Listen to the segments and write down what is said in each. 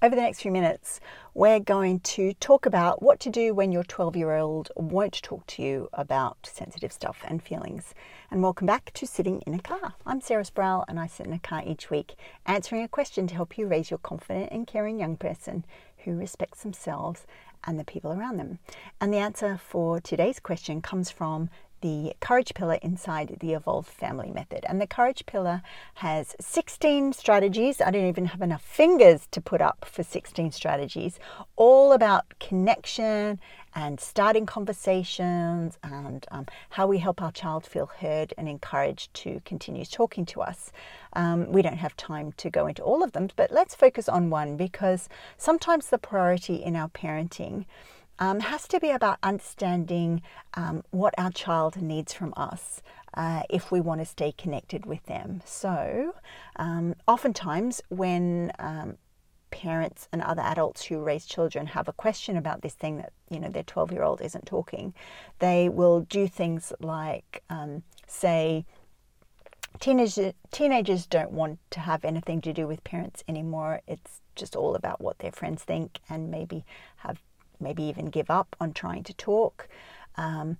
over the next few minutes, we're going to talk about what to do when your 12 year old won't talk to you about sensitive stuff and feelings. And welcome back to Sitting in a Car. I'm Sarah Sproul, and I sit in a car each week answering a question to help you raise your confident and caring young person who respects themselves and the people around them. And the answer for today's question comes from the Courage Pillar inside the Evolved Family Method. And the Courage Pillar has 16 strategies. I don't even have enough fingers to put up for 16 strategies, all about connection and starting conversations and um, how we help our child feel heard and encouraged to continue talking to us. Um, we don't have time to go into all of them, but let's focus on one because sometimes the priority in our parenting um, has to be about understanding um, what our child needs from us. Uh, if we want to stay connected with them. So, um, oftentimes, when um, parents and other adults who raise children have a question about this thing that you know their 12 year old isn't talking, they will do things like um, say, teenagers teenagers don't want to have anything to do with parents anymore. It's just all about what their friends think, and maybe have maybe even give up on trying to talk. Um,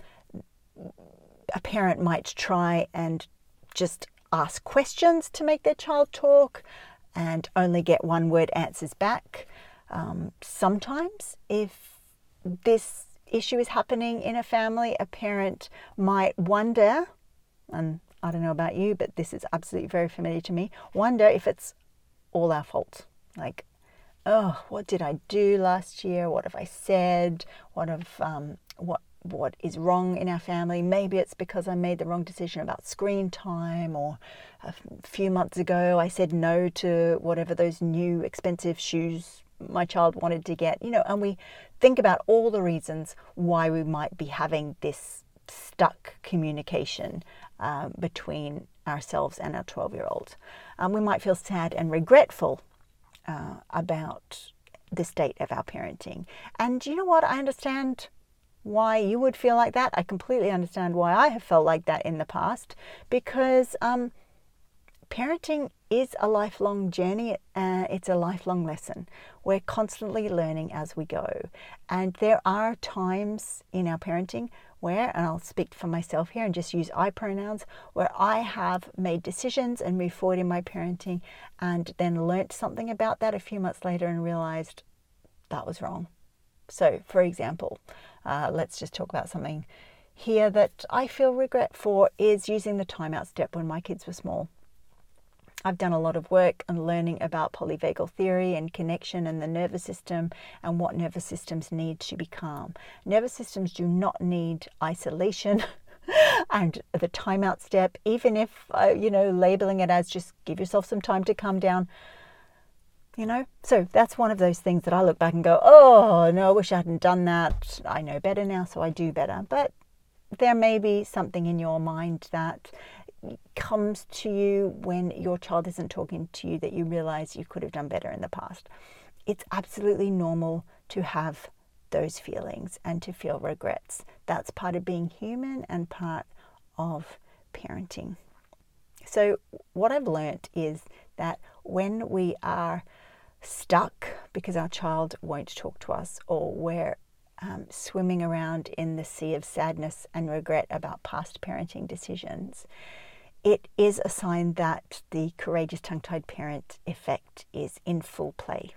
a parent might try and just ask questions to make their child talk and only get one word answers back. Um, sometimes, if this issue is happening in a family, a parent might wonder, and I don't know about you, but this is absolutely very familiar to me, wonder if it's all our fault. Like, oh, what did I do last year? What have I said? What have um, what what is wrong in our family? Maybe it's because I made the wrong decision about screen time, or a few months ago I said no to whatever those new expensive shoes my child wanted to get. You know, and we think about all the reasons why we might be having this stuck communication uh, between ourselves and our 12 year old. Um, we might feel sad and regretful uh, about the state of our parenting. And you know what? I understand why you would feel like that. I completely understand why I have felt like that in the past because um, parenting is a lifelong journey. Uh, it's a lifelong lesson. We're constantly learning as we go. And there are times in our parenting where, and I'll speak for myself here and just use I pronouns, where I have made decisions and moved forward in my parenting and then learnt something about that a few months later and realized that was wrong. So, for example, uh, let's just talk about something here that I feel regret for is using the timeout step when my kids were small. I've done a lot of work on learning about polyvagal theory and connection and the nervous system and what nervous systems need to be calm. Nervous systems do not need isolation and the timeout step, even if, uh, you know, labeling it as just give yourself some time to calm down. You know, so that's one of those things that I look back and go, oh, no, I wish I hadn't done that. I know better now, so I do better. But there may be something in your mind that comes to you when your child isn't talking to you that you realize you could have done better in the past. It's absolutely normal to have those feelings and to feel regrets. That's part of being human and part of parenting. So, what I've learned is that when we are stuck because our child won't talk to us or we're um, swimming around in the sea of sadness and regret about past parenting decisions, it is a sign that the courageous tongue tied parent effect is in full play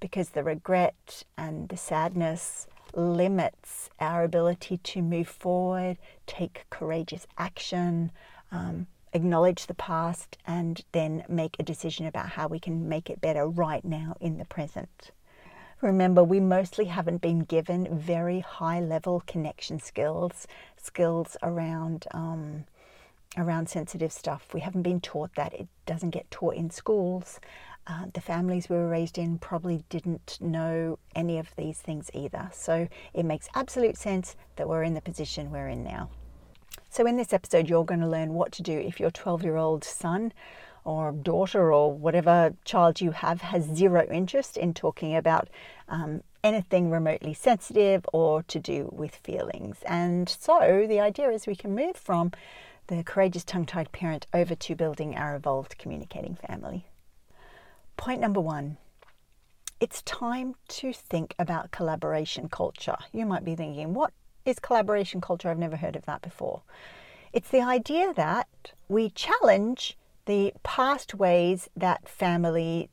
because the regret and the sadness limits our ability to move forward, take courageous action, um, acknowledge the past, and then make a decision about how we can make it better right now in the present. Remember, we mostly haven't been given very high level connection skills, skills around um, around sensitive stuff. We haven't been taught that. It doesn't get taught in schools. Uh, the families we were raised in probably didn't know any of these things either. So it makes absolute sense that we're in the position we're in now. So, in this episode, you're going to learn what to do if your 12 year old son or daughter or whatever child you have has zero interest in talking about um, anything remotely sensitive or to do with feelings. And so, the idea is we can move from the courageous tongue tied parent over to building our evolved communicating family. Point number one it's time to think about collaboration culture. You might be thinking, what is collaboration culture? I've never heard of that before. It's the idea that we challenge the past ways that family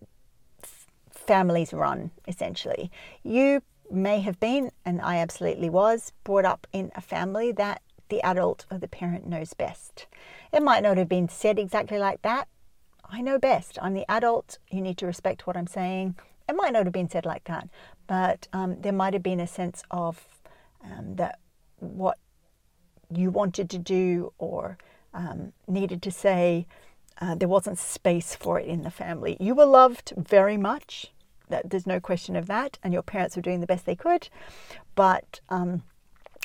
families run essentially. You may have been, and I absolutely was, brought up in a family that the adult or the parent knows best. It might not have been said exactly like that. I know best. I'm the adult. You need to respect what I'm saying. It might not have been said like that, but um, there might have been a sense of um, that what you wanted to do or um, needed to say, uh, there wasn't space for it in the family. You were loved very much. That, there's no question of that, and your parents were doing the best they could, but um,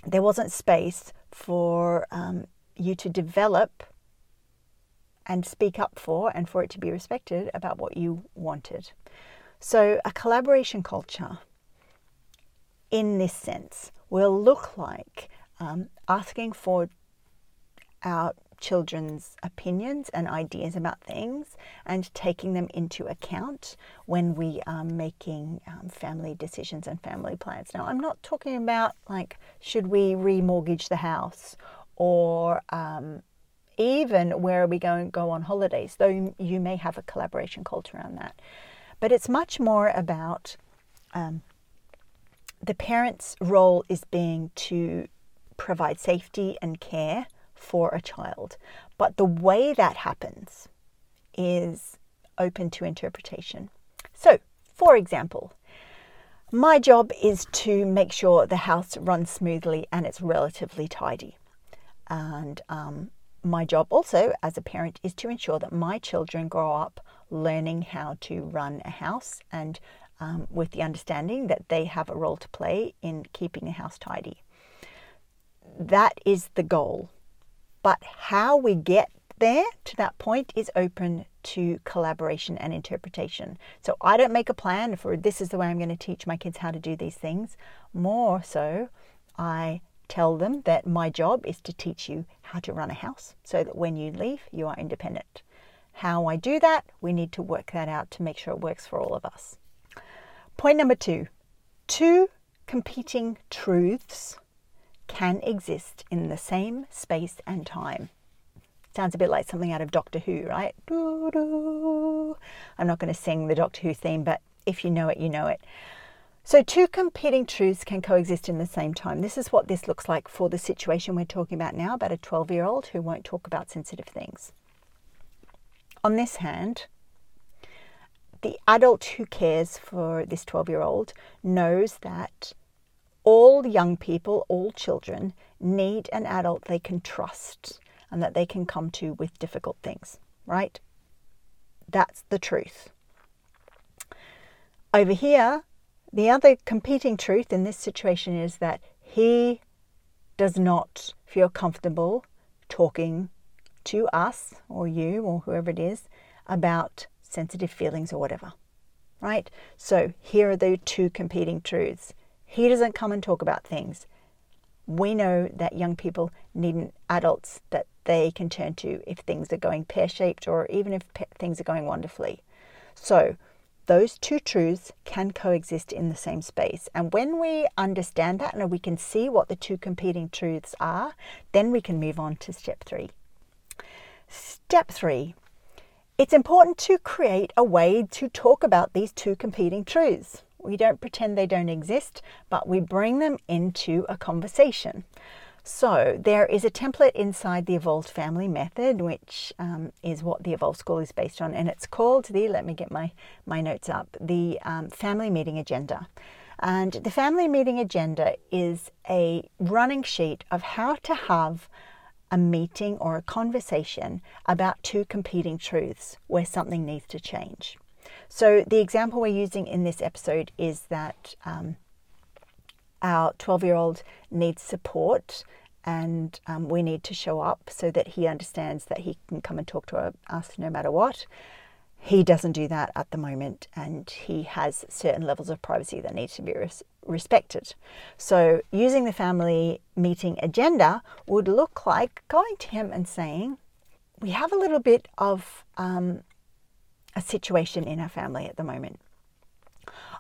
there wasn't space for um, you to develop and speak up for, and for it to be respected about what you wanted. So, a collaboration culture in this sense will look like um, asking for our children's opinions and ideas about things and taking them into account when we are making um, family decisions and family plans. Now, I'm not talking about like, should we remortgage the house or um, even where are we going go on holidays, though you may have a collaboration culture around that. But it's much more about um, the parent's role is being to provide safety and care for a child. But the way that happens is open to interpretation. So, for example, my job is to make sure the house runs smoothly and it's relatively tidy. And um, my job also as a parent is to ensure that my children grow up learning how to run a house and um, with the understanding that they have a role to play in keeping a house tidy. That is the goal. But how we get there to that point is open to collaboration and interpretation. So I don't make a plan for this is the way I'm going to teach my kids how to do these things. More so, I tell them that my job is to teach you how to run a house so that when you leave, you are independent. How I do that, we need to work that out to make sure it works for all of us. Point number two two competing truths can exist in the same space and time. Sounds a bit like something out of Doctor Who, right? I'm not going to sing the Doctor Who theme, but if you know it, you know it. So, two competing truths can coexist in the same time. This is what this looks like for the situation we're talking about now about a 12 year old who won't talk about sensitive things. On this hand, the adult who cares for this 12 year old knows that all young people, all children, need an adult they can trust and that they can come to with difficult things, right? That's the truth. Over here, the other competing truth in this situation is that he does not feel comfortable talking to us or you or whoever it is about sensitive feelings or whatever. Right? So here are the two competing truths. He doesn't come and talk about things. We know that young people need adults that they can turn to if things are going pear shaped or even if things are going wonderfully. So those two truths can coexist in the same space. And when we understand that and we can see what the two competing truths are, then we can move on to step three. Step three it's important to create a way to talk about these two competing truths. We don't pretend they don't exist, but we bring them into a conversation. So there is a template inside the Evolved Family Method, which um, is what the Evolved School is based on, and it's called the, let me get my, my notes up, the um, Family Meeting Agenda. And the Family Meeting Agenda is a running sheet of how to have a meeting or a conversation about two competing truths where something needs to change. So the example we're using in this episode is that um, our 12 year old needs support and um, we need to show up so that he understands that he can come and talk to us no matter what. He doesn't do that at the moment, and he has certain levels of privacy that need to be res- respected. So, using the family meeting agenda would look like going to him and saying, We have a little bit of um, a situation in our family at the moment.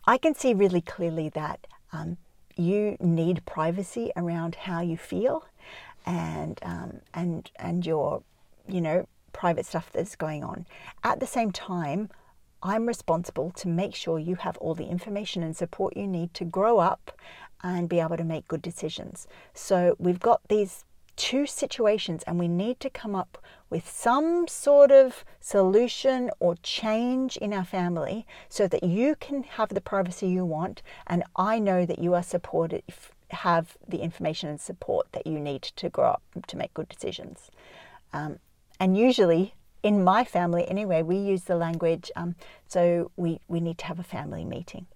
I can see really clearly that um, you need privacy around how you feel and um, and and your you know private stuff that's going on. At the same time, I'm responsible to make sure you have all the information and support you need to grow up and be able to make good decisions. So we've got these two situations and we need to come up with some sort of solution or change in our family so that you can have the privacy you want and I know that you are supported have the information and support that you need to grow up to make good decisions. Um, and usually in my family anyway, we use the language, um, so we, we need to have a family meeting.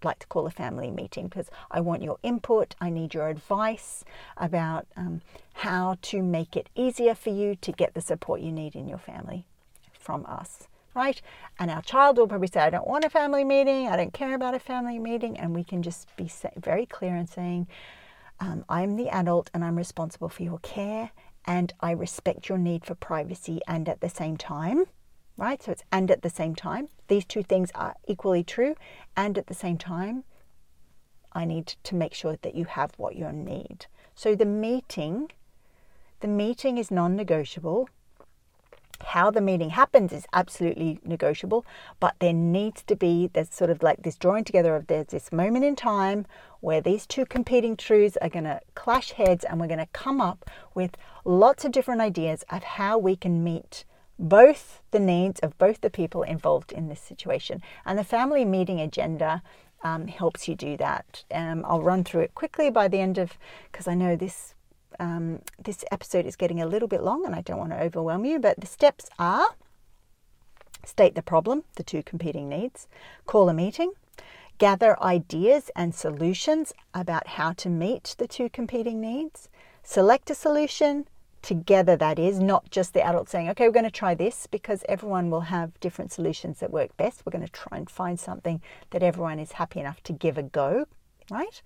I'd like to call a family meeting because I want your input. I need your advice about um, how to make it easier for you to get the support you need in your family from us, right? And our child will probably say, I don't want a family meeting. I don't care about a family meeting. And we can just be very clear in saying, um, I'm the adult and I'm responsible for your care and I respect your need for privacy and at the same time right? So it's and at the same time. These two things are equally true. And at the same time, I need to make sure that you have what you need. So the meeting, the meeting is non negotiable. How the meeting happens is absolutely negotiable, but there needs to be there's sort of like this drawing together of there's this moment in time where these two competing truths are going to clash heads and we're going to come up with lots of different ideas of how we can meet both the needs of both the people involved in this situation. And the family meeting agenda um, helps you do that. Um, I'll run through it quickly by the end of, because I know this um, this episode is getting a little bit long and I don't want to overwhelm you. But the steps are: state the problem, the two competing needs, call a meeting, gather ideas and solutions about how to meet the two competing needs, select a solution, together that is not just the adult saying okay we're going to try this because everyone will have different solutions that work best. We're going to try and find something that everyone is happy enough to give a go right?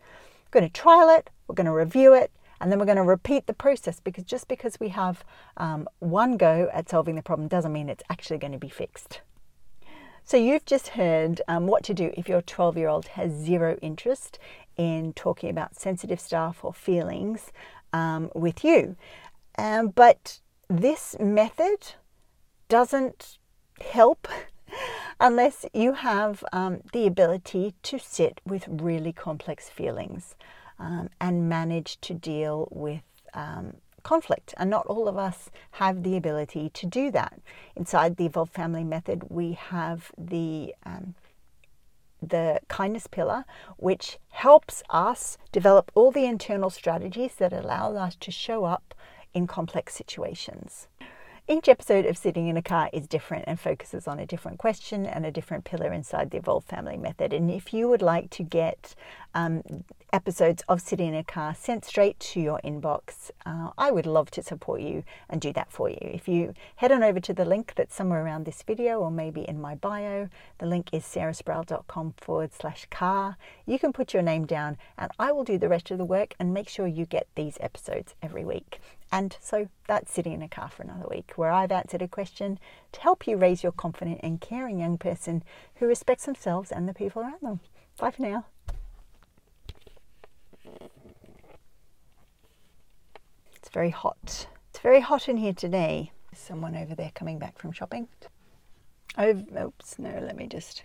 We're going to trial it we're going to review it and then we're going to repeat the process because just because we have um, one go at solving the problem doesn't mean it's actually going to be fixed. So you've just heard um, what to do if your 12 year old has zero interest in talking about sensitive stuff or feelings um, with you um, but this method doesn't help unless you have um, the ability to sit with really complex feelings um, and manage to deal with um, conflict. And not all of us have the ability to do that. Inside the Evolved Family Method, we have the um, the kindness pillar, which helps us develop all the internal strategies that allow us to show up in complex situations. Each episode of Sitting in a Car is different and focuses on a different question and a different pillar inside the Evolved Family Method. And if you would like to get um, episodes of Sitting in a Car sent straight to your inbox, uh, I would love to support you and do that for you. If you head on over to the link that's somewhere around this video or maybe in my bio, the link is sarahsproul.com forward slash car. You can put your name down and I will do the rest of the work and make sure you get these episodes every week. And so that's sitting in a car for another week, where I've answered a question to help you raise your confident and caring young person who respects themselves and the people around them. Bye for now. It's very hot. It's very hot in here today. Someone over there coming back from shopping. Oh, oops, no, let me just